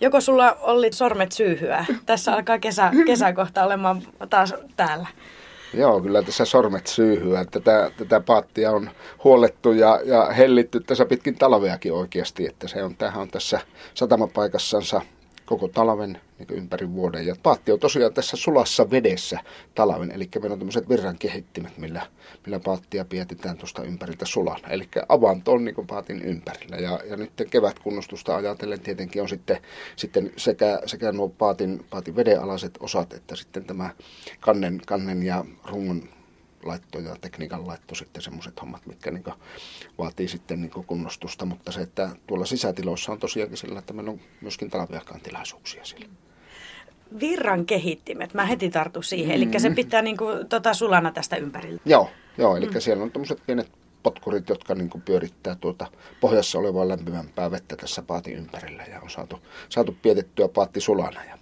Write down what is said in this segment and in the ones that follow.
Joko sulla oli sormet syyhyä? Tässä alkaa kesä, kesäkohta olemaan taas täällä. Joo, kyllä tässä sormet syyhyä. Tätä, tätä paattia on huolettu ja, ja hellitty tässä pitkin talveakin oikeasti. Että se on, tämähän on tässä satamapaikassansa koko talven niin ympäri vuoden. Ja paatti on tosiaan tässä sulassa vedessä talven, eli meillä on tämmöiset virran kehittimet, millä, millä paattia pietetään tuosta ympäriltä sulana. Eli avanto on niin paatin ympärillä. Ja, ja nyt kevätkunnostusta ajatellen tietenkin on sitten, sitten sekä, sekä nuo paatin, paatin vedenalaiset osat, että sitten tämä kannen, kannen ja rungon laitto ja tekniikan laitto sitten semmoiset hommat, mitkä niin vaatii sitten niin kunnostusta. Mutta se, että tuolla sisätiloissa on tosiaankin sillä, että meillä on myöskin talviaikaan tilaisuuksia siellä. Virran kehittimet, mä heti tartun siihen, mm-hmm. eli se pitää niin kuin, tota, sulana tästä ympärillä. Joo, joo eli mm. siellä on tämmöiset pienet potkurit, jotka niin kuin pyörittää tuota pohjassa olevaa lämpimämpää vettä tässä paatin ympärillä ja on saatu, saatu pietettyä paatti sulana. Ja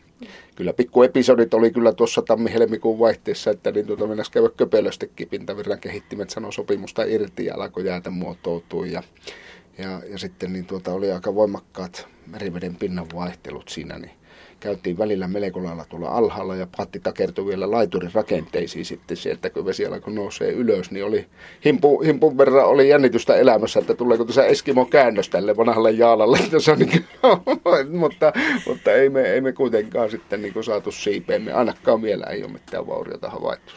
kyllä pikkuepisodit oli kyllä tuossa tammi-helmikuun vaihteessa, että niin tuota mennäisi käydä köpelöstikin pintavirran kehittimet sanoi sopimusta irti ja alkoi jäätä muotoutua ja, ja, ja sitten niin tuota oli aika voimakkaat meriveden pinnan vaihtelut siinä, niin käytiin välillä melko lailla tuolla alhaalla ja Patti takertui vielä laiturin rakenteisiin sitten sieltä, kun vesi alkoi nousee ylös, niin oli himpu, himpun verran oli jännitystä elämässä, että tuleeko tässä Eskimo käännös tälle vanhalle jaalalle, niin, mutta, mutta ei, me, ei me kuitenkaan sitten niin saatu siipeemme, ainakaan vielä ei ole mitään vauriota havaittu.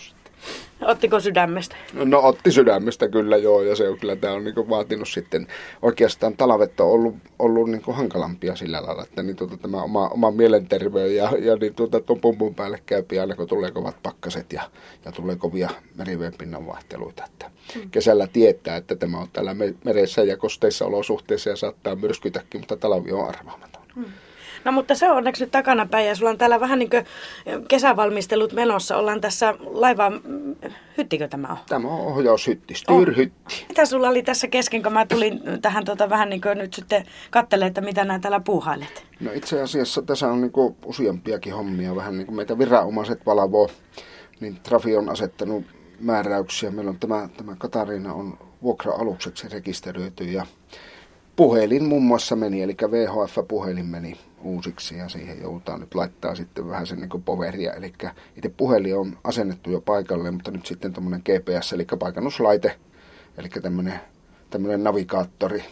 Ottiko sydämestä? No otti sydämestä kyllä joo, ja se on kyllä, tämä on niin vaatinut sitten, oikeastaan talvet on ollut, ollut niin hankalampia sillä lailla, että niin tuota, tämä oma, oma mielenterveys ja, ja niin tuota, tuon pumpun päälle käypi aina, kun tulee kovat pakkaset ja, ja tulee kovia meriveen pinnan vaihteluita. Että hmm. Kesällä tietää, että tämä on täällä meressä ja kosteissa olosuhteissa ja saattaa myrskytäkin, mutta talvi on arvaamaton. Hmm. No mutta se on onneksi nyt takanapäin ja sulla on täällä vähän niin kuin kesävalmistelut menossa. Ollaan tässä laiva, hyttikö tämä on? Tämä on ohjaushytti, styrhytti. Oh. Mitä sulla oli tässä kesken, kun mä tulin tähän tota, vähän niin kuin nyt sitten katselemaan, että mitä nämä täällä puuhailet? No itse asiassa tässä on niin kuin useampiakin hommia, vähän niin kuin meitä viranomaiset valvoo, niin Trafi on asettanut määräyksiä. Meillä on tämä, tämä Katariina on vuokra-alukseksi rekisteröity ja puhelin muun muassa meni, eli VHF-puhelin meni uusiksi ja siihen joudutaan nyt laittaa sitten vähän sen niin poveria. Eli itse puhelin on asennettu jo paikalle, mutta nyt sitten tämmöinen GPS, eli paikannuslaite, eli tämmöinen, tämmöinen navigaattori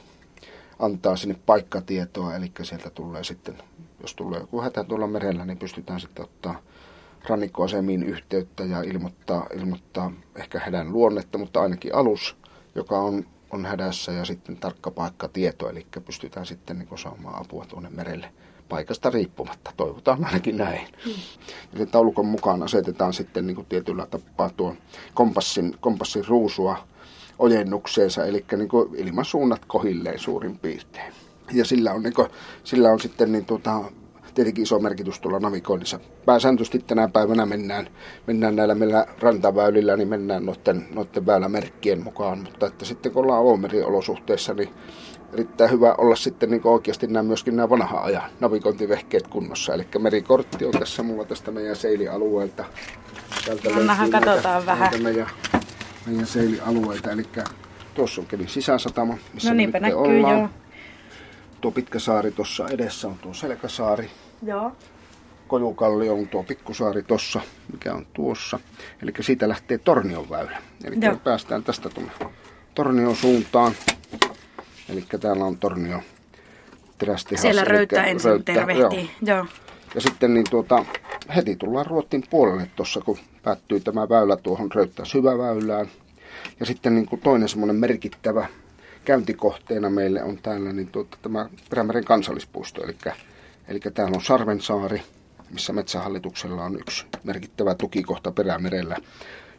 antaa sinne paikkatietoa, eli sieltä tulee sitten, jos tulee joku hätä tuolla merellä, niin pystytään sitten ottaa rannikkoasemiin yhteyttä ja ilmoittaa, ilmoittaa ehkä hädän luonnetta, mutta ainakin alus, joka on on hädässä ja sitten tarkka paikkatieto, eli pystytään sitten niin saamaan apua tuonne merelle paikasta riippumatta. Toivotaan ainakin näin. Mm. Ja sen taulukon mukaan asetetaan sitten niin kuin tietyllä tapaa tuon kompassin, kompassin ruusua ojennukseensa, eli niin kuin ilmansuunnat kohilleen suurin piirtein. Ja sillä on, niin kuin, sillä on sitten niin tuota, tietenkin iso merkitys tuolla navigoinnissa. Pääsääntöisesti tänä päivänä mennään, mennään näillä meillä rantaväylillä, niin mennään noiden, noiden väylämerkkien mukaan, mutta että sitten kun ollaan avomeriolosuhteissa, niin erittäin hyvä olla sitten niin oikeasti nämä myöskin nämä vanha ajan navigointivehkeet kunnossa. Eli merikortti on tässä mulla tästä meidän seilialueelta. Täältä Annahan katsotaan vähän. Meidän, meidän seilialueelta, eli tuossa on Kevin sisäsatama, missä no niinpä näkyy, ollaan. Joo. Tuo pitkä saari tuossa edessä on tuo Selkäsaari. Joo. Kojukalli on tuo pikkusaari tuossa, mikä on tuossa. Eli siitä lähtee Tornion väylä. Eli päästään tästä tuonne Tornion suuntaan. Eli täällä on Tornio terästehas. Siellä röyttä ensin röyttä, tervehtii. Joo. Joo. Ja sitten niin tuota, heti tullaan Ruotin puolelle tuossa, kun päättyy tämä väylä tuohon Röyttän syväväylään. Ja sitten niin kuin toinen semmoinen merkittävä käyntikohteena meille on täällä niin tuota, tämä Perämeren kansallispuisto. Eli, eli täällä on Sarvensaari, missä Metsähallituksella on yksi merkittävä tukikohta Perämerellä.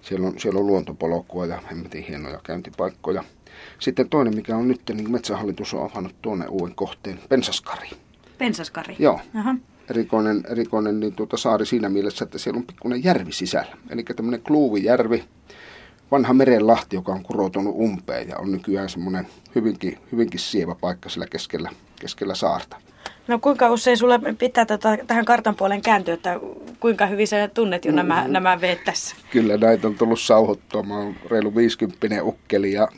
Siellä on, siellä on luontopolkua ja hemmetin hienoja käyntipaikkoja. Sitten toinen, mikä on nyt, niin Metsähallitus on avannut tuonne uuden kohteen, Pensaskari. Pensaskari? Joo. Aha. Erikoinen, erikoinen niin tuota saari siinä mielessä, että siellä on pikkuinen järvi sisällä. Eli tämmöinen Kluuvijärvi, vanha merenlahti, joka on kuroutunut umpeen ja on nykyään semmoinen hyvinkin, hyvinkin sievä paikka sillä keskellä, keskellä saarta. No kuinka usein sulle pitää tätä, tähän kartan puolen kääntyä, että kuinka hyvin sä tunnet jo nämä, mm-hmm. nämä veet tässä? Kyllä näitä on tullut sauhuttua. Mä oon reilu 50 ukkeli ja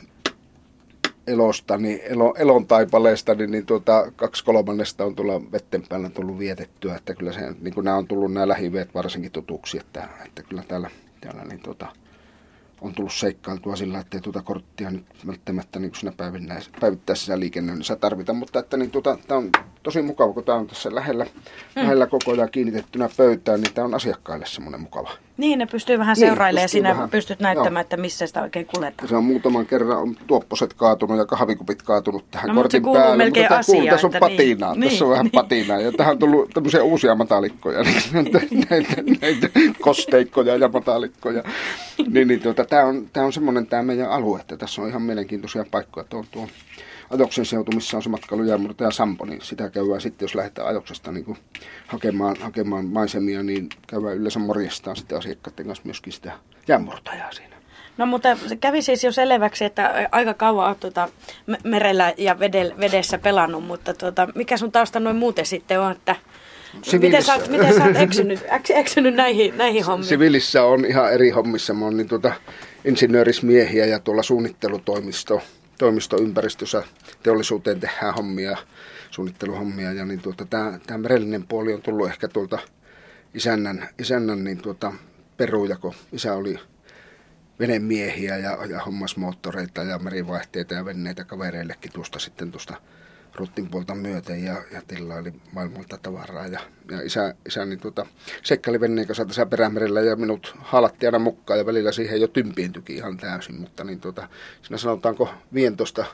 elosta, niin elo, elon taipaleesta, niin, niin tuota, kaksi kolmannesta on tuolla vetten päällä tullut vietettyä, että kyllä se, niin kuin nämä on tullut nämä lähiveet varsinkin tutuksi, että, että kyllä täällä, täällä niin tuota, on tullut seikkailtua sillä, että ei tuota korttia nyt välttämättä niin siinä päivittäisessä liikennöinnissä tarvita, mutta että niin tuota, tämä on tosi mukava, kun tämä on tässä lähellä, mm. lähellä koko ajan kiinnitettynä pöytään, niin tämä on asiakkaille semmoinen mukava. Niin, ne pystyy vähän niin, seurailemaan ja sinä vähän, pystyt näyttämään, joo. että missä sitä oikein kuljetaan. Se on muutaman kerran on tuopposet kaatunut ja kahvikupit kaatunut tähän no, kortin mutta se päälle. Melkein mutta asia, kuuluu, tässä on patinaa, niin, tässä on vähän niin. patinaa. Ja tähän on tullut tämmöisiä uusia matalikkoja, näitä, näitä, näitä kosteikkoja ja matalikkoja. niin, niin tuota, tämä on, tämä on semmoinen tämä meidän alue, että tässä on ihan mielenkiintoisia paikkoja. Tuo, tuo Ajoksen seutu, missä on se matkailujäämurta ja Sampo, niin sitä käydään sitten, jos lähdetään Ajoksesta niin hakemaan, hakemaan maisemia, niin käydään yleensä morjestaan sitten asiakkaiden kanssa myöskin sitä jäämurtajaa siinä. No mutta se kävi siis jo selväksi, että aika kauan olet tuota merellä ja vedessä pelannut, mutta tuota, mikä sun tausta noin muuten sitten on, että Miten sä, miten sä oot eksynyt, eksynyt näihin, näihin hommiin? Sivilissä on ihan eri hommissa. Mä oon niin tuota, insinöörismiehiä ja tuolla suunnittelutoimisto toimistoympäristössä teollisuuteen tehdään hommia, suunnitteluhommia. Ja niin tuota, tämä, merellinen puoli on tullut ehkä tuolta isännän, isännän niin tuota, peruja, kun isä oli venemiehiä ja, ja hommas moottoreita ja merivaihteita ja veneitä kavereillekin tuosta sitten tuosta Ruttin puolta myöten ja, ja tilaili maailmalta tavaraa. Ja, ja isä, isä niin tuota, seikkaili veneen kanssa tässä perämerellä ja minut haalattiin aina mukaan ja välillä siihen jo tympiintyikin ihan täysin. Mutta niin tuota, siinä sanotaanko 15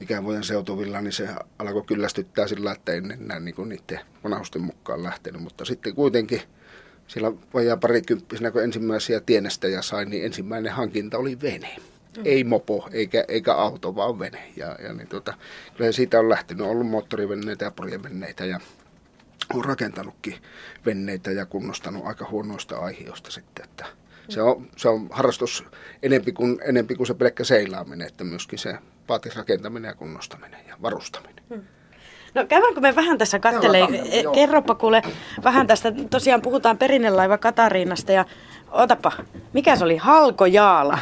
ikävuoden seutuvilla, niin se alkoi kyllästyttää sillä, että en enää niin kuin niiden vanhusten mukaan lähtenyt. Mutta sitten kuitenkin siellä vajaa parikymppisenä, kun ensimmäisiä tienestäjä sai, niin ensimmäinen hankinta oli vene. Mm. Ei mopo eikä, eikä auto, vaan vene. Ja, ja niin tuota, kyllä siitä on lähtenyt. On ollut moottoriveneitä ja purjeveneitä ja on rakentanutkin venneitä ja kunnostanut aika huonoista aiheista sitten. Että se, on, se on harrastus enempi kuin, enempi kuin se pelkkä seilaaminen, että myöskin se vaatii rakentaminen ja kunnostaminen ja varustaminen. Hmm. No käydäänkö me vähän tässä kattelee? Kerropa kuule vähän tästä, tosiaan puhutaan perinnelaiva Katariinasta ja Otapa, mikä se oli? Halkojaala.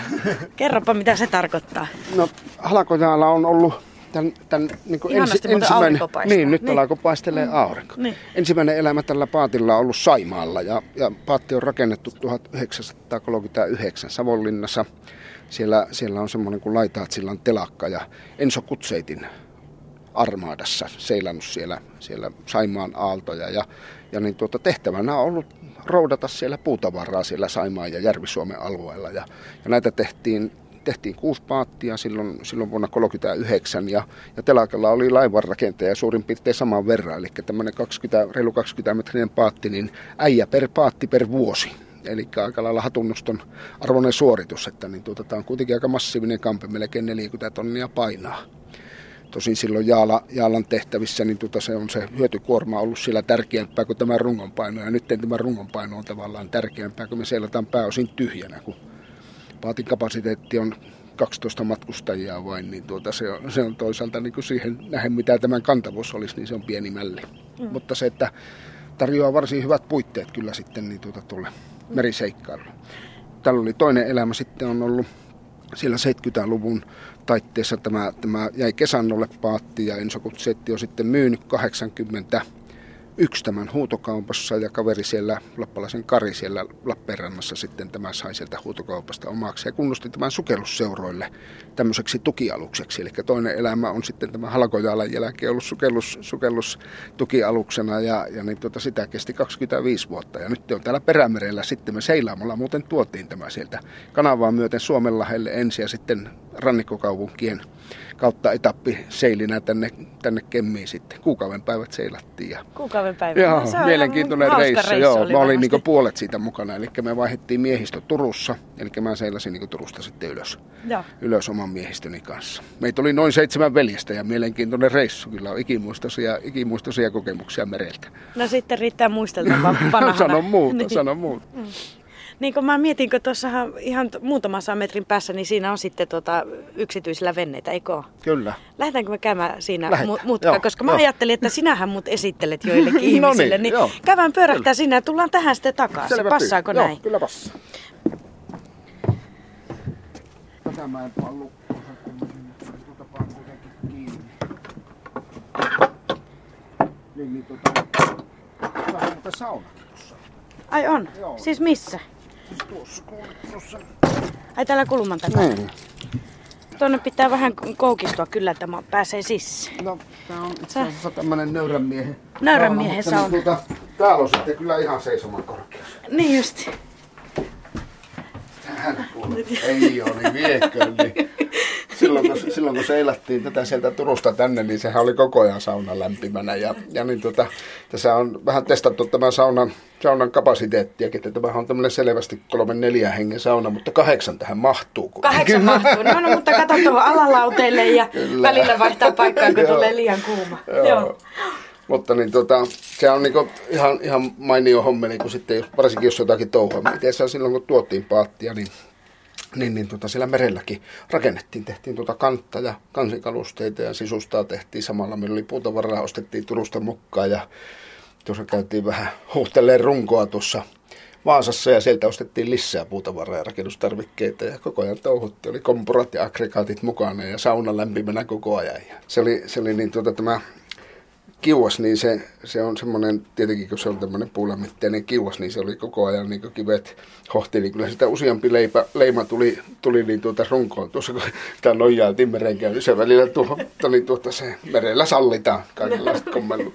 Kerropa, mitä se tarkoittaa. No, halkojaala on ollut tämän, tämän niin kuin ensi, ensimmäinen... Niin, nyt niin. alkoi paistelee mm. aurinko. Niin. Ensimmäinen elämä tällä paatilla on ollut Saimaalla ja, ja paatti on rakennettu 1939 Savonlinnassa. Siellä, siellä on semmoinen kuin Laitaatsillan telakka ja Enso Kutseitin armaadassa seilannut siellä, siellä Saimaan aaltoja. Ja, ja niin tuota, tehtävänä on ollut roudata siellä puutavaraa siellä Saimaan ja Järvi-Suomen alueella. Ja, ja näitä tehtiin, tehtiin kuusi paattia silloin, silloin vuonna 1939 ja, ja telakalla oli laivanrakentaja suurin piirtein saman verran. Eli tämmöinen 20, reilu 20 metrinen paatti, niin äijä per paatti per vuosi. Eli aika lailla hatunnuston arvoinen suoritus, että niin tuota, tämä on kuitenkin aika massiivinen kampe, melkein 40 tonnia painaa. Tosin silloin Jaala, Jaalan tehtävissä niin tuota se on se hyötykuorma ollut sillä tärkeämpää kuin tämä rungonpaino. Ja nyt tämä rungonpaino on tavallaan tärkeämpää, kun me seilataan pääosin tyhjänä, kun paatin kapasiteetti on 12 matkustajia vain, niin tuota se, on, se on toisaalta niin kuin siihen nähden, mitä tämän kantavuus olisi, niin se on pieni mälli. Mm. Mutta se, että tarjoaa varsin hyvät puitteet kyllä sitten niin tuota tuolle meriseikkailulle. Tällä oli toinen elämä sitten on ollut siellä 70-luvun taitteessa tämä, tämä jäi kesannolle paatti ja Enso Kutsetti on sitten myynyt 80 yksi tämän huutokaupassa ja kaveri siellä, Lappalaisen Kari siellä Lappeenrannassa sitten tämä sai sieltä huutokaupasta omaksi ja kunnosti tämän sukellusseuroille tämmöiseksi tukialukseksi. Eli toinen elämä on sitten tämä Halkojaalan jälkeen ollut sukellus, sukellustukialuksena ja, ja niin tuota, sitä kesti 25 vuotta. Ja nyt on täällä Perämerellä sitten me seilaamalla muuten tuotiin tämä sieltä kanavaa myöten Suomenlahdelle ensin ja sitten rannikkokaupunkien kautta etappi seilinä tänne, tänne Kemmiin sitten. Kuukauden päivät seilattiin. Ja, Kuukauden päivät. Joo, se mielenkiintoinen reissu. reissu. Joo, mä olin niin puolet siitä mukana. Eli me vaihdettiin miehistö Turussa. Eli mä seilasin niin Turusta sitten ylös, Joo. ylös oman miehistöni kanssa. Meitä oli noin seitsemän veljestä ja mielenkiintoinen reissu. Kyllä on ikimuistoisia, ikimuistoisia kokemuksia mereltä. No sitten riittää muisteltavaa vanhana. sano muuta, niin. sano muuta. Mm. Niin kun mä mietin, kun tuossa ihan muutaman saan metrin päässä, niin siinä on sitten tota yksityisillä venneitä, eikö? Kyllä. Lähdetäänkö me käymään siinä mu- mutkaan? Koska mä joo. ajattelin, että sinähän mut esittelet joillekin no ihmisille. no niin, niin käydään pyörähtää kyllä. sinä ja tullaan tähän sitten takaisin. Selvä Passaako joo, näin? kyllä passaa. Tätä mä en pallu. Niin, niin tota, tässä on. Ai on? Joo. Siis missä? Tuossa, tuossa. Ai täällä kulman takana. Niin. Tuonne pitää vähän koukistua kyllä, että mä pääsee sisään. No, tää on itse asiassa tämmönen nöyrän miehen Nöyrän miehen sauna. Tuota, täällä on sitten kyllä ihan seisoman korkeus. Niin just. Tähän kuule. Ei ole, niin viekö, niin. Silloin kun, silloin kun seilattiin tätä sieltä Turusta tänne, niin sehän oli koko ajan sauna lämpimänä. Ja, ja niin tota, tässä on vähän testattu tämä saunan, saunan kapasiteettiakin, että tämä on tämmöinen selvästi kolmen neljä hengen sauna, mutta kahdeksan tähän mahtuu. Kahdeksan mahtuu. No, no mutta kato tuohon alalauteille ja Kyllä. välillä vaihtaa paikkaa, kun Joo. tulee liian kuuma. Joo. Mutta niin tota, se on niinku ihan, ihan mainio hommeli, kun sitten, varsinkin jos jotakin. Itse asiassa silloin kun tuotiin paattia, niin, niin, niin tota, siellä merelläkin rakennettiin, tehtiin tuota kantta ja kansikalusteita ja sisustaa tehtiin samalla. Meillä oli puutavaraa, ostettiin Turusta mukaan ja tuossa käytiin vähän huuhteleen runkoa tuossa Vaasassa ja sieltä ostettiin lisää puutavaraa ja rakennustarvikkeita ja koko ajan touhutti. Oli kompurat ja aggregaatit mukana ja sauna lämpimänä koko ajan. Ja se oli, se oli niin tuota, tämä kiuas, niin se, se on semmoinen, tietenkin kun se on tämmöinen puulämmitteinen kiuas, niin se oli koko ajan niin kivet hohti, niin kyllä sitä useampi leipä, leima tuli, tuli niin tuota runkoon. Tuossa kun sitä nojailtiin meren niin se välillä tuohon, tuli tuota se merellä sallitaan kaikenlaiset kommellut.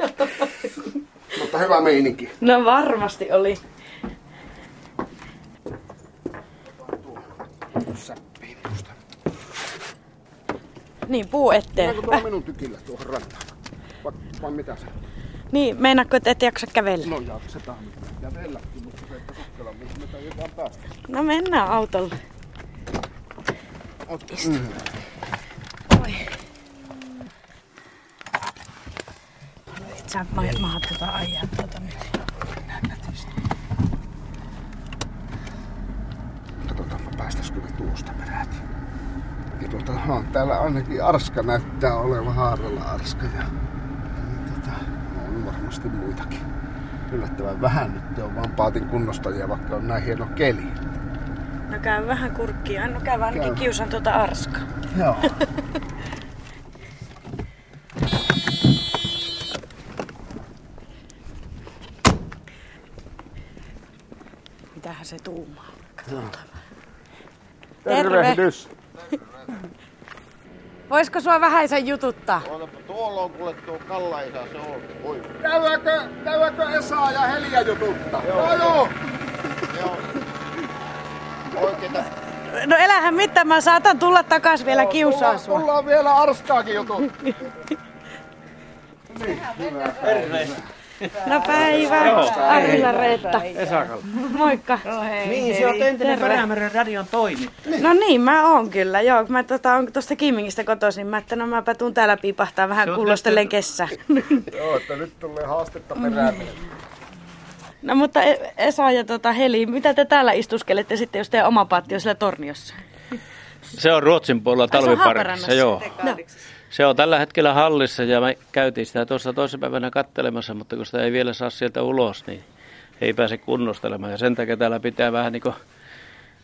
Mutta hyvä meininki. No varmasti oli. Säppiin. Niin, puu eteen. Mennäänkö tuolla minun tykillä tuohon rantaan? Vai, vai mitä se? Niin, meinaatko, että et jaksa kävellä? No jaksetaan nyt. Ja velläkin, mutta se, että sukkela, mihin me tajutaan päästä. No mennään autolla. Ot, Istu. mm. Oi. Et sä ma- maha tota ajaa tuota nyt. Katsotaanpa päästäisikö me tuosta peräti. Ja tuota, ha, täällä ainakin Arska näyttää olevan Haaralla Arska ja, ja niin, tota, on varmasti muitakin. Yllättävän vähän nyt on vaan paatin kunnostajia, vaikka on näin hieno keli. No käy vähän kurkkia. No käy ainakin Käy. kiusan tuota arska. Joo. Mitähän se tuumaa? Tervehdys. Voisiko sua vähäisen jututtaa? Ootapa, tuolla on kuule tuo Kalla-isä, se on. Oi, Käydäänkö, käydäänkö Esa ja Heliä jututtaa? Joo, joo. ne on oikeita. No elähän mitään, mä saatan tulla takas vielä kiusaa Tullaan, sua. tullaan vielä Arskaakin jutut. No päivä, Arilla Reetta. Moikka. Niin, se on entinen Perämeren radion toimittaja. No niin, mä oon kyllä, joo. Mä tota, on tuosta Kiimingistä kotoisin. Mä että no mäpä tuun täällä piipahtaa vähän kuulostellen tehty- kessää. Joo, että nyt tulee haastetta perään. No mutta E- Esa ja tota Heli, mitä te täällä istuskelette sitten, jos teidän oma paatti on siellä torniossa? Se on Ruotsin puolella talviparkissa, joo. No. Se on tällä hetkellä hallissa ja me käytiin sitä tuossa toisessa päivänä kattelemassa, mutta kun sitä ei vielä saa sieltä ulos, niin ei pääse kunnostelemaan. Ja sen takia täällä pitää vähän niin kuin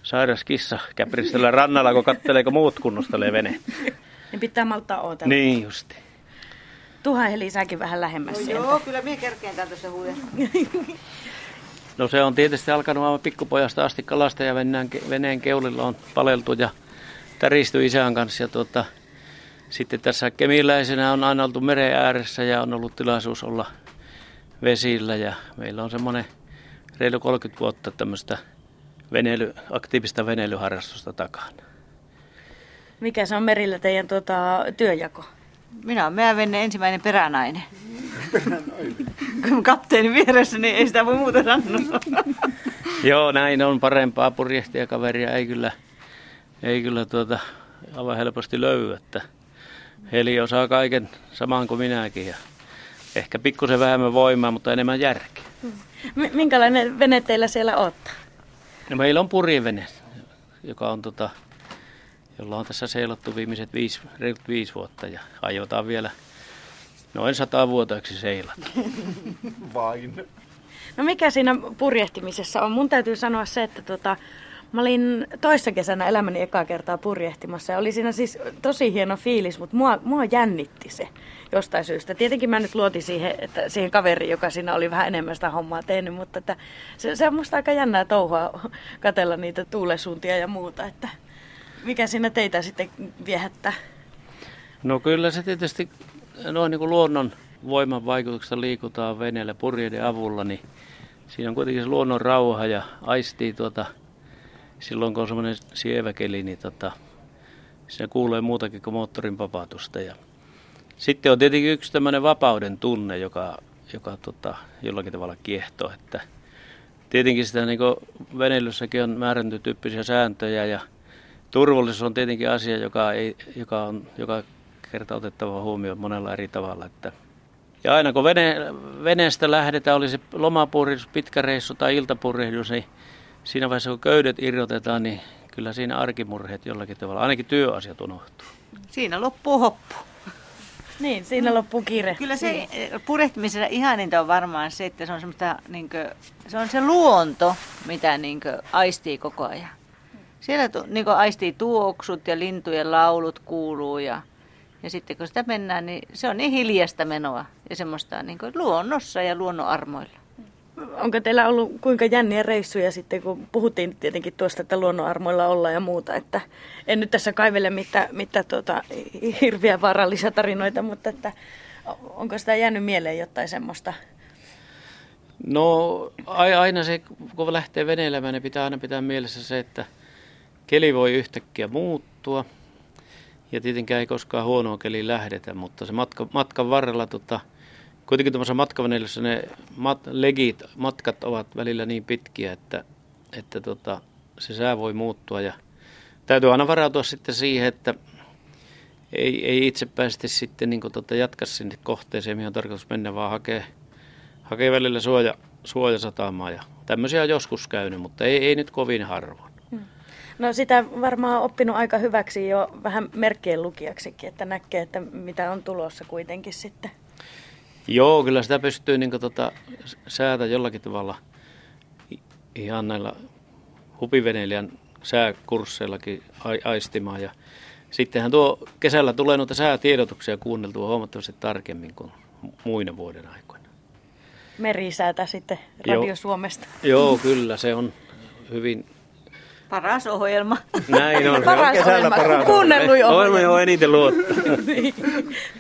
sairas kissa käpristellä rannalla, kun kattelee, kun muut kunnostelee vene. Niin pitää malttaa ootella. Niin justi. Tuhan Heli säkin vähän lähemmäs sieltä. Joo, kyllä minä kerkeen täältä se huuja. No se on tietysti alkanut aivan pikkupojasta asti kalasta ja veneen, veneen keulilla on paleltu ja täristy isän kanssa. Ja tuota, sitten tässä kemiläisenä on aina oltu meren ääressä ja on ollut tilaisuus olla vesillä ja meillä on semmoinen reilu 30 vuotta tämmöistä veneily, aktiivista veneilyharrastusta takana. Mikä se on merillä teidän tota, työjako? Minä olen meidän venne ensimmäinen peränainen. Kun kapteeni vieressä, niin ei sitä voi muuta sanoa. Joo, näin on parempaa purjehtijakaveria ei kyllä, ei kyllä tuota, aivan helposti löydy, että Heli osaa kaiken saman kuin minäkin ja ehkä pikkusen vähemmän voimaa, mutta enemmän järkeä. M- minkälainen vene teillä siellä ottaa? No meillä on purjevene, joka on tota, jolla on tässä seilattu viimeiset viisi, reilut viisi vuotta ja aiotaan vielä noin sata vuoteeksi seilata. Vain. No mikä siinä purjehtimisessa on? Mun täytyy sanoa se, että tota, Mä olin toissa kesänä elämäni ekaa kertaa purjehtimassa ja oli siinä siis tosi hieno fiilis, mutta mua, mua jännitti se jostain syystä. Tietenkin mä nyt luotin siihen, että siihen kaveriin, joka siinä oli vähän enemmän sitä hommaa tehnyt, mutta että se, se on musta aika jännää touhua katella niitä tuulesuuntia ja muuta, että mikä siinä teitä sitten viehättää? No kyllä se tietysti noin niin kuin luonnon voiman vaikutuksesta liikutaan veneellä purjeiden avulla, niin siinä on kuitenkin se luonnon rauha ja aistii tuota, silloin kun on semmoinen sieväkeli, niin tota, se kuulee muutakin kuin moottorin papatusta. Ja sitten on tietenkin yksi tämmöinen vapauden tunne, joka, joka tota, jollakin tavalla kiehtoo, että tietenkin sitä niin veneilyssäkin on määrätty tyyppisiä sääntöjä ja turvallisuus on tietenkin asia, joka, ei, joka on joka kerta otettava huomioon monella eri tavalla. Että ja aina kun vene, veneestä lähdetään, oli se lomapurjehdus, pitkä reissu tai iltapurjehdus, niin siinä vaiheessa kun köydet irrotetaan, niin kyllä siinä arkimurheet jollakin tavalla, ainakin työasiat unohtuu. Siinä loppuu hoppu. Niin, siinä loppuu kiire. Kyllä se purehtimisessa ihaninta on varmaan se, että se on, semmoista, niin kuin, se, on se luonto, mitä niin kuin, aistii koko ajan. Siellä niin kuin, aistii tuoksut ja lintujen laulut kuuluu ja, ja sitten kun sitä mennään, niin se on niin hiljasta menoa ja semmoista niin kuin, luonnossa ja luonnon armoilla. Onko teillä ollut kuinka jänniä reissuja sitten, kun puhuttiin tietenkin tuosta, että luonnonarmoilla ollaan ja muuta, että en nyt tässä kaivele mitään, mitään tuota, hirviä vaarallisia tarinoita, mutta että onko sitä jäänyt mieleen jotain semmoista? No aina se, kun lähtee veneilemään, niin pitää aina pitää mielessä se, että keli voi yhtäkkiä muuttua. Ja tietenkään ei koskaan huonoa keliin lähdetä, mutta se matka, matkan varrella tota, kuitenkin tuommoisessa matkaveneilyssä ne mat, legit, matkat ovat välillä niin pitkiä, että, että tota, se sää voi muuttua ja täytyy aina varautua sitten siihen, että ei, ei itse päästä sitten niin tota, jatka sinne kohteeseen, mihin on tarkoitus mennä, vaan hakee, hakee välillä suoja, suojasatamaa ja tämmöisiä on joskus käynyt, mutta ei, ei nyt kovin harvoin. Hmm. No sitä varmaan oppinut aika hyväksi jo vähän merkkien lukijaksikin, että näkee, että mitä on tulossa kuitenkin sitten. Joo, kyllä sitä pystyy niin tota, säätä jollakin tavalla ihan näillä hupiveneilijän sääkursseillakin aistimaan. Ja sittenhän tuo kesällä tulee noita säätiedotuksia kuunneltua huomattavasti tarkemmin kuin muina vuoden aikoina. Merisäätä sitten Radio Joo. Suomesta. Joo, kyllä se on hyvin Paras ohjelma. Näin on. paras on kesällä ohjelma. paras Kuunnellut ohjelma. Ohjelma, johon eniten luottaa. niin.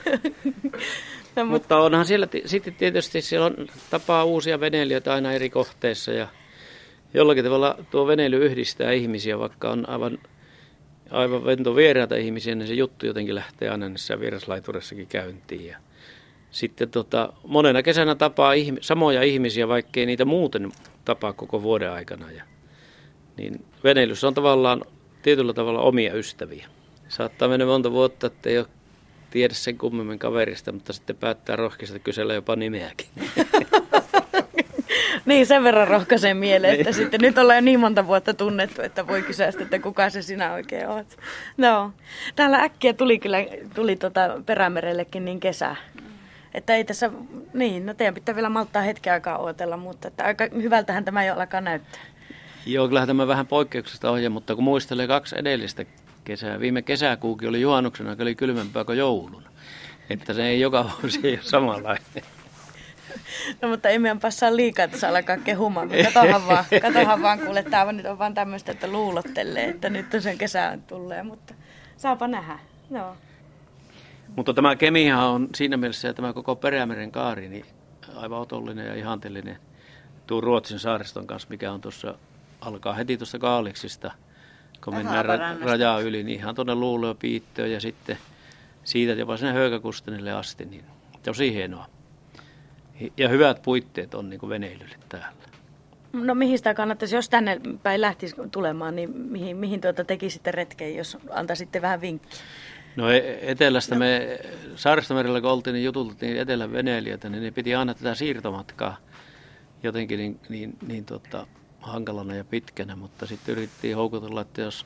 No, mutta onhan siellä sitten tietysti siellä on tapaa uusia veneilijöitä aina eri kohteissa ja jollakin tavalla tuo veneily yhdistää ihmisiä, vaikka on aivan, aivan vento vieraita ihmisiä, niin se juttu jotenkin lähtee aina näissä vieraslaituressakin käyntiin. Ja sitten tota, monena kesänä tapaa ihmi, samoja ihmisiä, vaikkei niitä muuten tapaa koko vuoden aikana. Ja, niin veneilyssä on tavallaan tietyllä tavalla omia ystäviä. Saattaa mennä monta vuotta, että ei ole tiedä sen kummemmin kaverista, mutta sitten päättää rohkeasti kysellä jopa nimeäkin. niin, sen verran rohkaisen mieleen, että niin. sitten nyt ollaan jo niin monta vuotta tunnettu, että voi kysyä että kuka se sinä oikein oot. No, täällä äkkiä tuli kyllä, tuli tota Perämerellekin niin kesä. Että ei tässä, niin, no teidän pitää vielä malttaa hetken aikaa odotella, mutta että aika hyvältähän tämä jo alkaa näyttää. Joo, kyllähän tämä vähän poikkeuksesta ohje, mutta kun muistelee kaksi edellistä kesää. Viime kesäkuukin oli juhannuksena, oli kylmempää kuin jouluna. Että se ei joka vuosi ei ole samanlainen. No mutta ei meidän passaa liikaa, että saa alkaa kehumaan. Katohan vaan, katohan vaan kuule, tämä nyt on vaan tämmöistä, että luulottelee, että nyt on sen kesään tulee, mutta saapa nähdä. No. Mutta tämä kemiha on siinä mielessä ja tämä koko Perämeren kaari niin aivan otollinen ja ihanteellinen tuon Ruotsin saariston kanssa, mikä on tuossa, alkaa heti tuosta Kaaliksista – kun mennään ra- rajaa yli, niin ihan tuonne Luuleo Piittöön ja sitten siitä jopa sinne Höykäkustenille asti, niin tosi hienoa. Ja hyvät puitteet on niin kuin veneilylle täällä. No mihin sitä kannattaisi, jos tänne päin lähtisi tulemaan, niin mihin, mihin tuota tekisitte retkeen, jos antaisitte vähän vinkkiä? No e- etelästä no. me Saaristomerellä kun oltiin, niin jutultiin etelän veneilijöitä, niin ne piti aina tätä siirtomatkaa jotenkin niin, niin, niin tota, hankalana ja pitkänä, mutta sitten yritettiin houkutella, että jos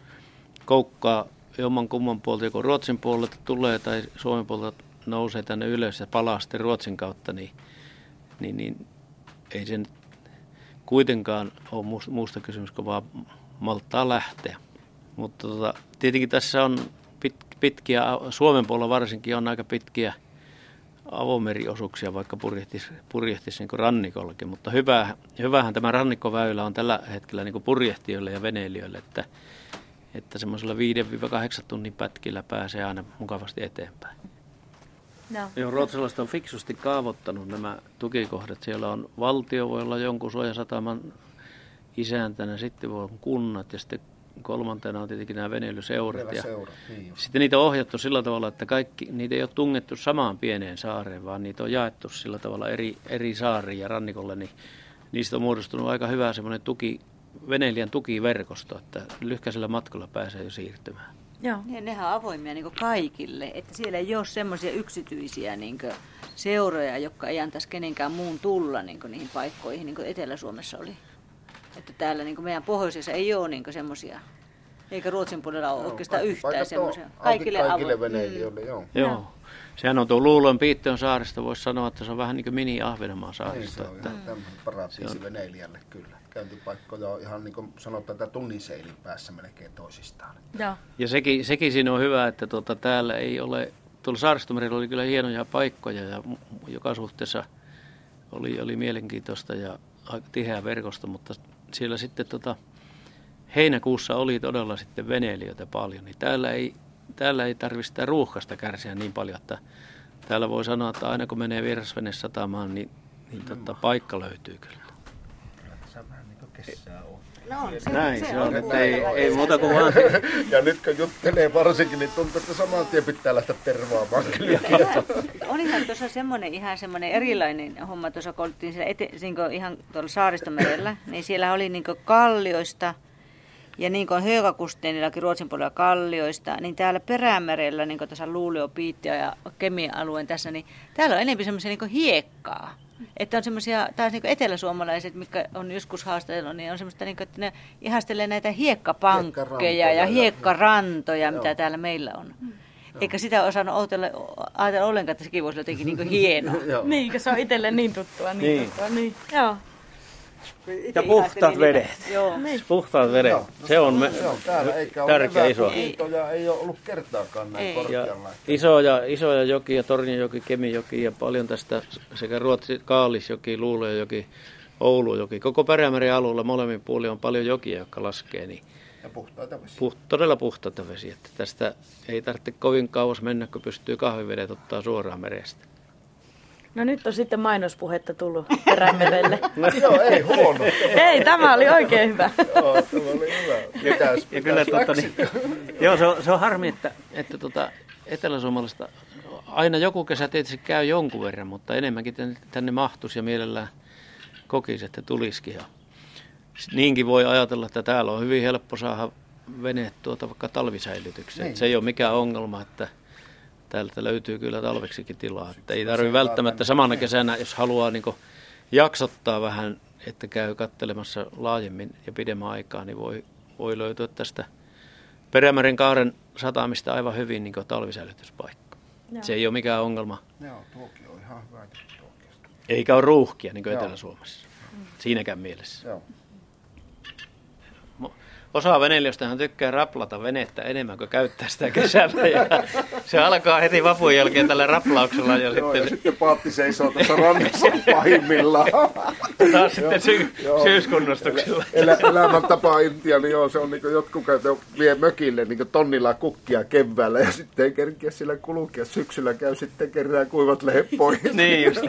koukkaa jomman kumman puolta, joko Ruotsin puolelta tulee tai Suomen puolelta nousee tänne ylös ja palaa sitten Ruotsin kautta, niin, niin, niin ei sen kuitenkaan ole muusta kysymys kuin vaan malttaa lähteä. Mutta tota, tietenkin tässä on pit, pitkiä, Suomen puolella varsinkin on aika pitkiä avomeriosuuksia, vaikka purjehtisi, purjehtisi niin rannikollakin. Mutta hyvä, hyvähän tämä rannikkoväylä on tällä hetkellä niin purjehtijoille ja veneilijöille, että, että semmoisella 5-8 tunnin pätkillä pääsee aina mukavasti eteenpäin. No. Joo, ruotsalaiset on fiksusti kaavoittanut nämä tukikohdat. Siellä on valtio, voi olla jonkun suojasataman isäntänä, sitten voi olla kunnat ja sitten kolmantena on tietenkin nämä veneilyseurat. Ja seura, niin sitten niitä on ohjattu sillä tavalla, että kaikki, niitä ei ole tungettu samaan pieneen saareen, vaan niitä on jaettu sillä tavalla eri, eri saariin ja rannikolle, niin niistä on muodostunut aika hyvä semmoinen tuki, veneilijän tukiverkosto, että lyhkäisellä matkalla pääsee jo siirtymään. Joo. Ja nehän on avoimia niin kaikille, että siellä ei ole semmoisia yksityisiä niin seuroja, jotka ei antaisi kenenkään muun tulla niin niihin paikkoihin, niin kuin Etelä-Suomessa oli. Että täällä niin meidän pohjoisessa ei ole niin semmoisia, eikä Ruotsin puolella ole no, oikeastaan yhtään semmoisia. Kaikille, kaikille veneilijöille, mm. joo. joo. Sehän on tuo Luulon Piitteon saarista, voisi sanoa, että se on vähän niin kuin mini-Ahvenanmaan saarista. Niin, se on että... ihan paratiisi veneilijälle kyllä. Käyntipaikkoja on ihan niin kuin sanotaan, että tunniseilin päässä melkein toisistaan. Joo. Ja sekin, sekin siinä on hyvä, että tuota, täällä ei ole, tuolla saaristomerillä oli kyllä hienoja paikkoja ja joka suhteessa oli, oli mielenkiintoista ja tiheä verkosto, mutta siellä sitten tota, heinäkuussa oli todella sitten veneilijöitä paljon, niin täällä ei, täällä ei tarvitse sitä ruuhkasta kärsiä niin paljon, että täällä voi sanoa, että aina kun menee vierasvene satamaan, niin, niin tota, paikka löytyy kyllä. Kyllä tässä vähän niin kuin kesää on. No on, se, Näin se, se on, että ei, ei muuta kuin vaan. ja nyt kun juttelee varsinkin, niin tuntuu, että saman tien pitää lähteä tervaamaan On ihan tuossa semmoinen ihan semmoinen erilainen homma, tuossa kun oltiin siellä ete, niin ihan tuolla saaristomerellä, niin siellä oli niin kallioista, ja niin kuin Höökakusteenillakin Ruotsin puolella kallioista, niin täällä Perämerellä, niin kuin tässä Luulio, ja Kemian alueen tässä, niin täällä on enemmän semmoisia niin hiekkaa. Että on semmoisia, taas niin eteläsuomalaiset, mikä on joskus haastellut, niin on semmoista, niin kuin, että ne ihastelee näitä hiekkapankkeja ja hiekkarantoja, mitä täällä meillä on. Mm. Eikä sitä osannut ajatella, ajatella ollenkaan, että sekin voisi olla jotenkin niin hienoa. niin, se on itselle niin tuttua. Niin, niin. Tuttua, niin. Joo. Ja puhtaat vedet. Joo. Niin. Puhtaat vedet. Joo. Se on me, joo, täällä eikä tärkeä iso. Ei. ei ole ollut kertaakaan näin korkealla. Ja isoja, isoja jokia, Tornionjoki, Kemijoki ja paljon tästä sekä Ruotsi, Kaalisjoki, Luulejoki, Oulujoki. Koko Perämeren alueella molemmin puolin on paljon jokia, jotka laskee. Niin ja puhtaita vesiä. Puht, todella puhtaita vesiä. Että tästä ei tarvitse kovin kauas mennä, kun pystyy kahvivedet ottaa suoraan merestä. No nyt on sitten mainospuhetta tullut Perämerelle. no, joo, ei huono. ei, tämä oli oikein hyvä. joo, tämä oli hyvä. Mitäs, ja kyllä, tuota, niin, joo, se on, se on harmi, että, että tuota, Etelä-Suomalasta aina joku kesä tietysti käy jonkun verran, mutta enemmänkin tänne, tänne mahtuisi ja mielellään kokisi, että tulisikin. Ja niinkin voi ajatella, että täällä on hyvin helppo saada veneet tuota vaikka talvisäilytykseen. Niin. Se ei ole mikään ongelma, että täältä löytyy kyllä talveksikin tilaa. Että ei tarvitse välttämättä samana kesänä, jos haluaa niin jaksottaa vähän, että käy kattelemassa laajemmin ja pidemmän aikaa, niin voi, voi löytyä tästä Perämeren kaaren satamista aivan hyvin niin talvisäilytyspaikka. Joo. Se ei ole mikään ongelma. Joo, tuokin on ihan hyvä. Eikä ole ruuhkia niin kuin Etelä-Suomessa. Siinäkään mielessä. Joo. Osa veneilijöistähän tykkää raplata venettä enemmän kuin käyttää sitä kesällä. Ja se alkaa heti vapun jälkeen tällä raplauksella. Ja, joo, sitten... ja sitten paatti seisoo tuossa rannassa pahimmillaan. Taas sitten sy- syyskunnostuksilla. Elä, elämäntapa Intia, niin joo, se on niin kuin jotkut käytä, vie mökille niin tonnilla kukkia keväällä ja sitten ei kerkiä sillä kulkea. Syksyllä käy sitten kerran kuivat lehet pois. niin just.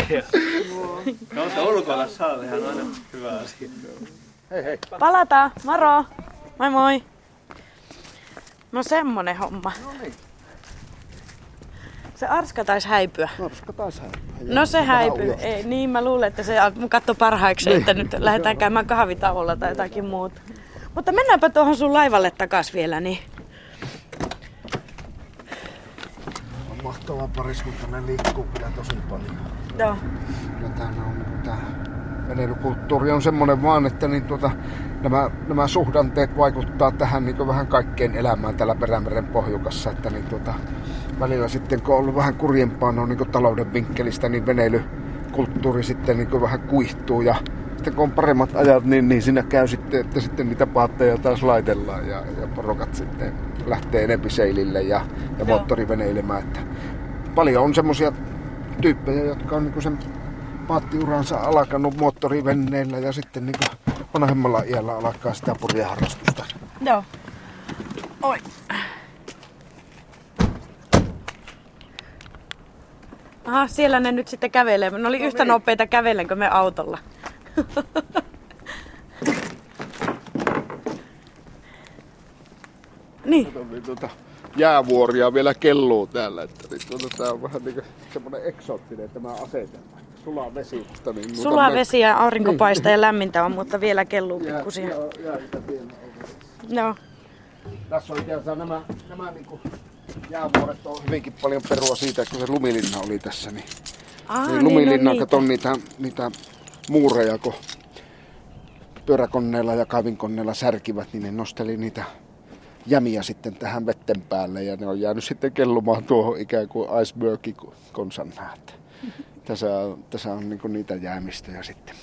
no se ulkona saa ihan aina hyvä asia. Hei hei. Palataan, moro! Moi moi. No semmonen homma. No niin. Se arska taisi häipyä. Arska taisi häipyä. No se häipyy. Ei, niin mä luulen, että se katso parhaaksi, niin. että nyt lähdetään käymään kahvitauolla tai jotakin muuta. Mutta mennäänpä tuohon sun laivalle takas vielä, niin... On mahtava pariskunta, ne liikkuu kyllä tosi paljon. Joo. Kyllä täällä on tää veneilykulttuuri on semmoinen vaan, että niin tuota, nämä, nämä suhdanteet vaikuttaa tähän niin vähän kaikkeen elämään täällä Perämeren pohjukassa. Että niin tuota, välillä sitten kun on ollut vähän kurjempaa no, niin talouden vinkkelistä, niin veneilykulttuuri sitten niin vähän kuihtuu ja sitten kun on paremmat ajat, niin, niin siinä käy sitten, että sitten niitä paatteja taas laitellaan ja, ja porokat sitten lähtee enempi seilille ja, ja moottoriveneilemään. Että paljon on semmoisia tyyppejä, jotka on niin sen paattiuransa alkanut moottorivenneillä ja sitten niin vanhemmalla iällä alkaa sitä purjeharrastusta. Joo. Oi. Aha, siellä ne nyt sitten kävelee. Ne oli no yhtä niin. nopeita kävelenkö me autolla. niin. niin tuota, jäävuoria vielä kelluu täällä. Että, niin tuota, tää on vähän niin semmoinen eksoottinen tämä asetelma. Sulaa vesi. Niin, Sulaa me... vesi ja aurinko paistaa niin. ja lämmintä on, mutta vielä kelluu pikkusia. Jää, jää, jää, no. Tässä on ikään nämä, nämä niin kuin jäävuoret on hyvinkin paljon perua siitä, kun se lumilinna oli tässä. Niin, Aa, niin lumilinna, niin katon niitä, niitä muureja, kun pyöräkonneilla ja kaivinkonneilla särkivät, niin ne nosteli niitä jämiä sitten tähän vetten päälle ja ne on jäänyt sitten kellumaan tuohon ikään kuin icebergi konsan Tässä, tässä on niin niitä jäämistöjä sitten.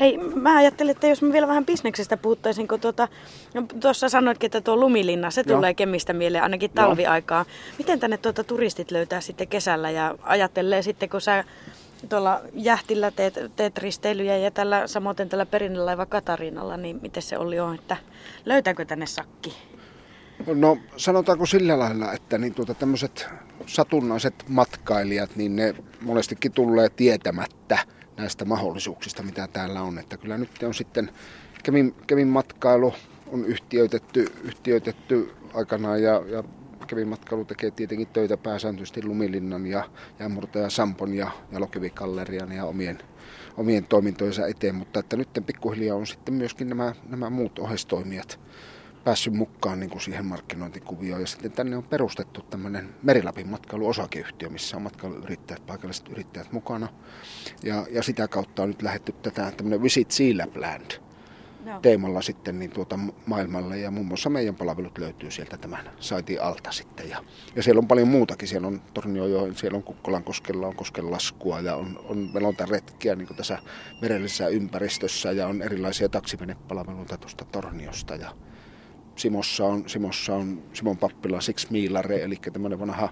Hei, mä ajattelin, että jos mä vielä vähän bisneksestä puhuttaisin, kun tuota, no, tuossa sanoitkin, että tuo lumilinna, se tulee Joo. Kemistä mieleen ainakin talviaikaa. Miten tänne tuota turistit löytää sitten kesällä ja ajattelee sitten, kun sä tuolla jähtillä teet, teet risteilyjä ja tällä, samoin tällä perinnölaiva Katarinalla, niin miten se oli on, että löytääkö tänne sakki? No sanotaanko sillä lailla, että niin tuota, tämmöiset satunnaiset matkailijat, niin ne monestikin tulee tietämättä – näistä mahdollisuuksista, mitä täällä on. Että kyllä nyt on sitten Kevin, Kevin matkailu on yhtiöitetty, yhtiöitetty aikanaan ja, ja Kevin matkailu tekee tietenkin töitä pääsääntöisesti Lumilinnan ja Jämurta Sampon ja Jalokivikallerian ja omien, omien toimintojensa eteen, mutta että nyt pikkuhiljaa on sitten myöskin nämä, nämä muut ohestoimijat päässyt mukaan niin kuin siihen markkinointikuvioon. Ja sitten tänne on perustettu tämmöinen Merilapin matkailuosakeyhtiö, missä on matkailuyrittäjät, paikalliset yrittäjät mukana. Ja, ja sitä kautta on nyt lähdetty tätä tämmöinen Visit Sea Lapland no. teemalla sitten niin tuota maailmalle. Ja muun muassa meidän palvelut löytyy sieltä tämän saitin alta sitten. Ja, ja siellä on paljon muutakin. Siellä on Torniojoen, siellä on Kukkolan koskella, on koskenlaskua ja on, on retkiä niin tässä merellisessä ympäristössä ja on erilaisia taksivenepalveluita tuosta Torniosta. Ja, Simossa on, Simossa on Simon Pappila Six Miilare, eli tämmöinen vanha,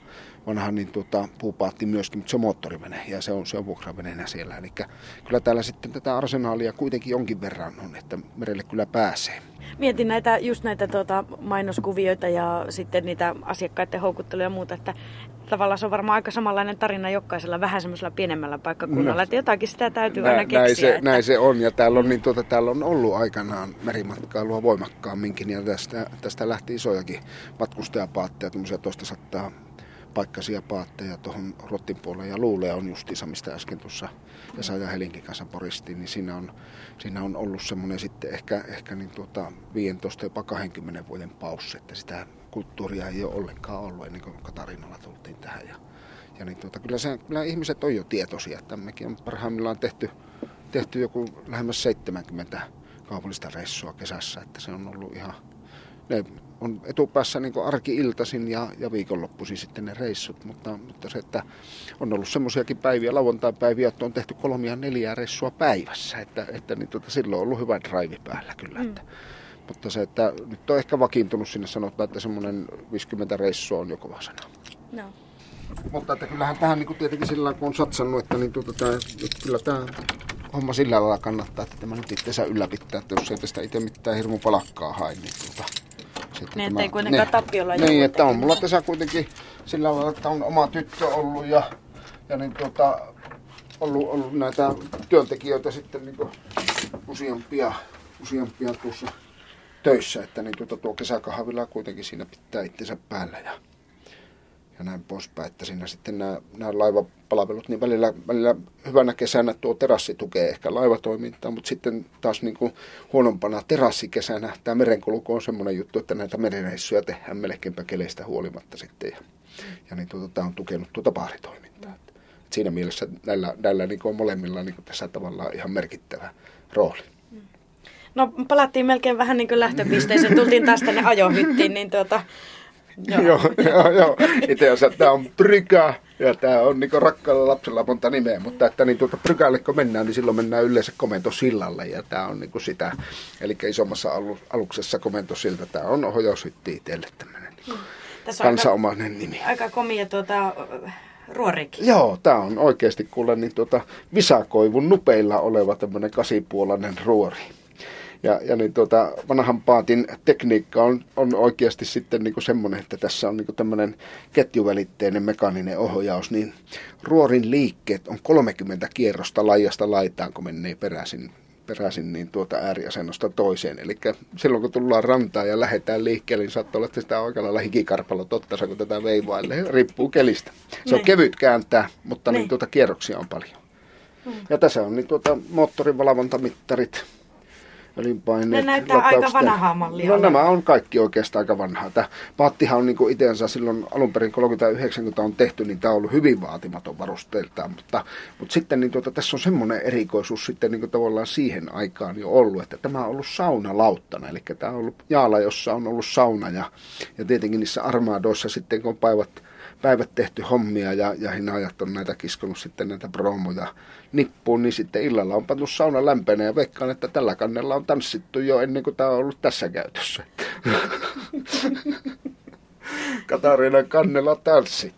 vanha niin tuota, puupaatti myöskin, mutta se on moottorivene ja se on, se on vuokraveneenä siellä. Eli kyllä täällä sitten tätä arsenaalia kuitenkin jonkin verran on, että merelle kyllä pääsee. Mietin näitä, just näitä tuota, mainoskuvioita ja sitten niitä asiakkaiden houkutteluja ja muuta, että tavallaan se on varmaan aika samanlainen tarina jokaisella vähän semmoisella pienemmällä paikkakunnalla, no, että jotakin sitä täytyy nä, aina keksiä. Näin se, että... näin se on ja täällä on, niin tuota, täällä on ollut aikanaan merimatkailua voimakkaamminkin ja tästä, tästä lähti isojakin matkustajapaatteja, tämmöisiä toista sattaa paikkaisia paatteja tuohon Rottin puolelle ja Luulee on justiinsa, mistä äsken tuossa Esa ja Helinkin kanssa poristiin, niin siinä on, siinä on ollut semmoinen sitten ehkä, ehkä niin tuota 15 jopa 20 vuoden paussi, että sitä kulttuuria ei ole ollenkaan ollut ennen kuin Katarinalla tultiin tähän. Ja, ja niin tuota, kyllä, se, kyllä ihmiset on jo tietoisia, että mekin on parhaimmillaan tehty, tehty joku lähemmäs 70 kaupallista reissua kesässä, että se on ollut ihan, ne on etupäässä niin arki-iltaisin ja, ja viikonloppuisin sitten ne reissut, mutta, mutta se, että on ollut semmoisiakin päiviä, lauantai-päiviä, että on tehty kolmia neljää reissua päivässä, että, että niin tuota, silloin on ollut hyvä drive päällä kyllä. Mm. Että, mutta se, että nyt on ehkä vakiintunut sinne sanotaan, että semmoinen 50 reissua on jo kova sana. No. Mutta että kyllähän tähän niin kuin tietenkin sillä kun on satsannut, että niin tuota, tämä, kyllä tämä homma sillä lailla kannattaa, että tämä nyt itseensä ylläpitää, että jos ei tästä itse mitään hirmu palakkaa hae, niin tuota, sitten niin, tämä, ettei kuitenkaan ne, tappiolla Niin, että on mulla tässä kuitenkin sillä lailla, että on oma tyttö ollut ja, ja niin tuota, ollut, ollut näitä työntekijöitä sitten niin useampia, useampia tuossa töissä, että niin tuota, tuo kesäkahvila kuitenkin siinä pitää itsensä päällä ja, ja näin poispäin, että siinä sitten nämä, nämä laivapalvelut, niin välillä, välillä hyvänä kesänä tuo terassi tukee ehkä laivatoimintaa, mutta sitten taas niin kuin huonompana terassikesänä tämä merenkulku on semmoinen juttu, että näitä merireissuja tehdään melkeinpä keleistä huolimatta sitten ja, ja niin tuota, tämä on tukenut tuota baaritoimintaa. Että siinä mielessä näillä, näillä niin kuin on molemmilla niin kuin tässä tavallaan ihan merkittävä rooli. No palattiin melkein vähän niin kuin lähtöpisteeseen, tultiin taas tänne ajohyttiin, niin tuota... Joo, joo, joo. joo. Itse asiassa tämä on Brygga Ja tämä on niin rakkaalla lapsella monta nimeä, mutta että niin tuota Prykälle kun mennään, niin silloin mennään yleensä komentosillalle ja tämä on niin sitä, eli isommassa aluksessa komentosilta, tämä on ohjaushytti itselle tämmöinen niin kansanomainen aika, nimi. Aika komia tuota, ruorikin. Joo, tämä on oikeasti kuule niin tuota, Visakoivun nupeilla oleva tämmöinen kasipuolainen ruori. Ja, ja niin tuota, vanhan paatin tekniikka on, on oikeasti sitten niin semmoinen, että tässä on niin tämmöinen ketjuvälitteinen mekaaninen ohjaus, niin ruorin liikkeet on 30 kierrosta laijasta laitaan, kun menee peräisin peräisin niin tuota ääriasennosta toiseen. Eli silloin kun tullaan rantaan ja lähdetään liikkeelle, niin saattaa olla, että sitä aika lailla hikikarpalo totta, kun tätä veivailee. Riippuu kelistä. Se on niin. kevyt kääntää, mutta niin. Niin tuota kierroksia on paljon. Hmm. Ja tässä on niin tuota moottorin valvontamittarit, öljynpaineet. Ne näyttää aika vanhaa mallia. No nämä on kaikki oikeastaan aika vanhaa. Tämä paattihan on niin itseensä silloin alun perin 30-90 on tehty, niin tämä on ollut hyvin vaatimaton varusteiltaan. Mutta, mutta sitten niin tuota, tässä on semmoinen erikoisuus sitten niin tavallaan siihen aikaan jo ollut, että tämä on ollut saunalauttana. Eli tämä on ollut jaala, jossa on ollut sauna ja, ja tietenkin niissä armaadoissa sitten kun päivät päivät tehty hommia ja, ja hinajat on näitä kiskonut sitten näitä promoja nippuun, niin sitten illalla on pantu sauna lämpeenä ja veikkaan, että tällä kannella on tanssittu jo ennen kuin tämä on ollut tässä käytössä. Katarinan kannella tanssi.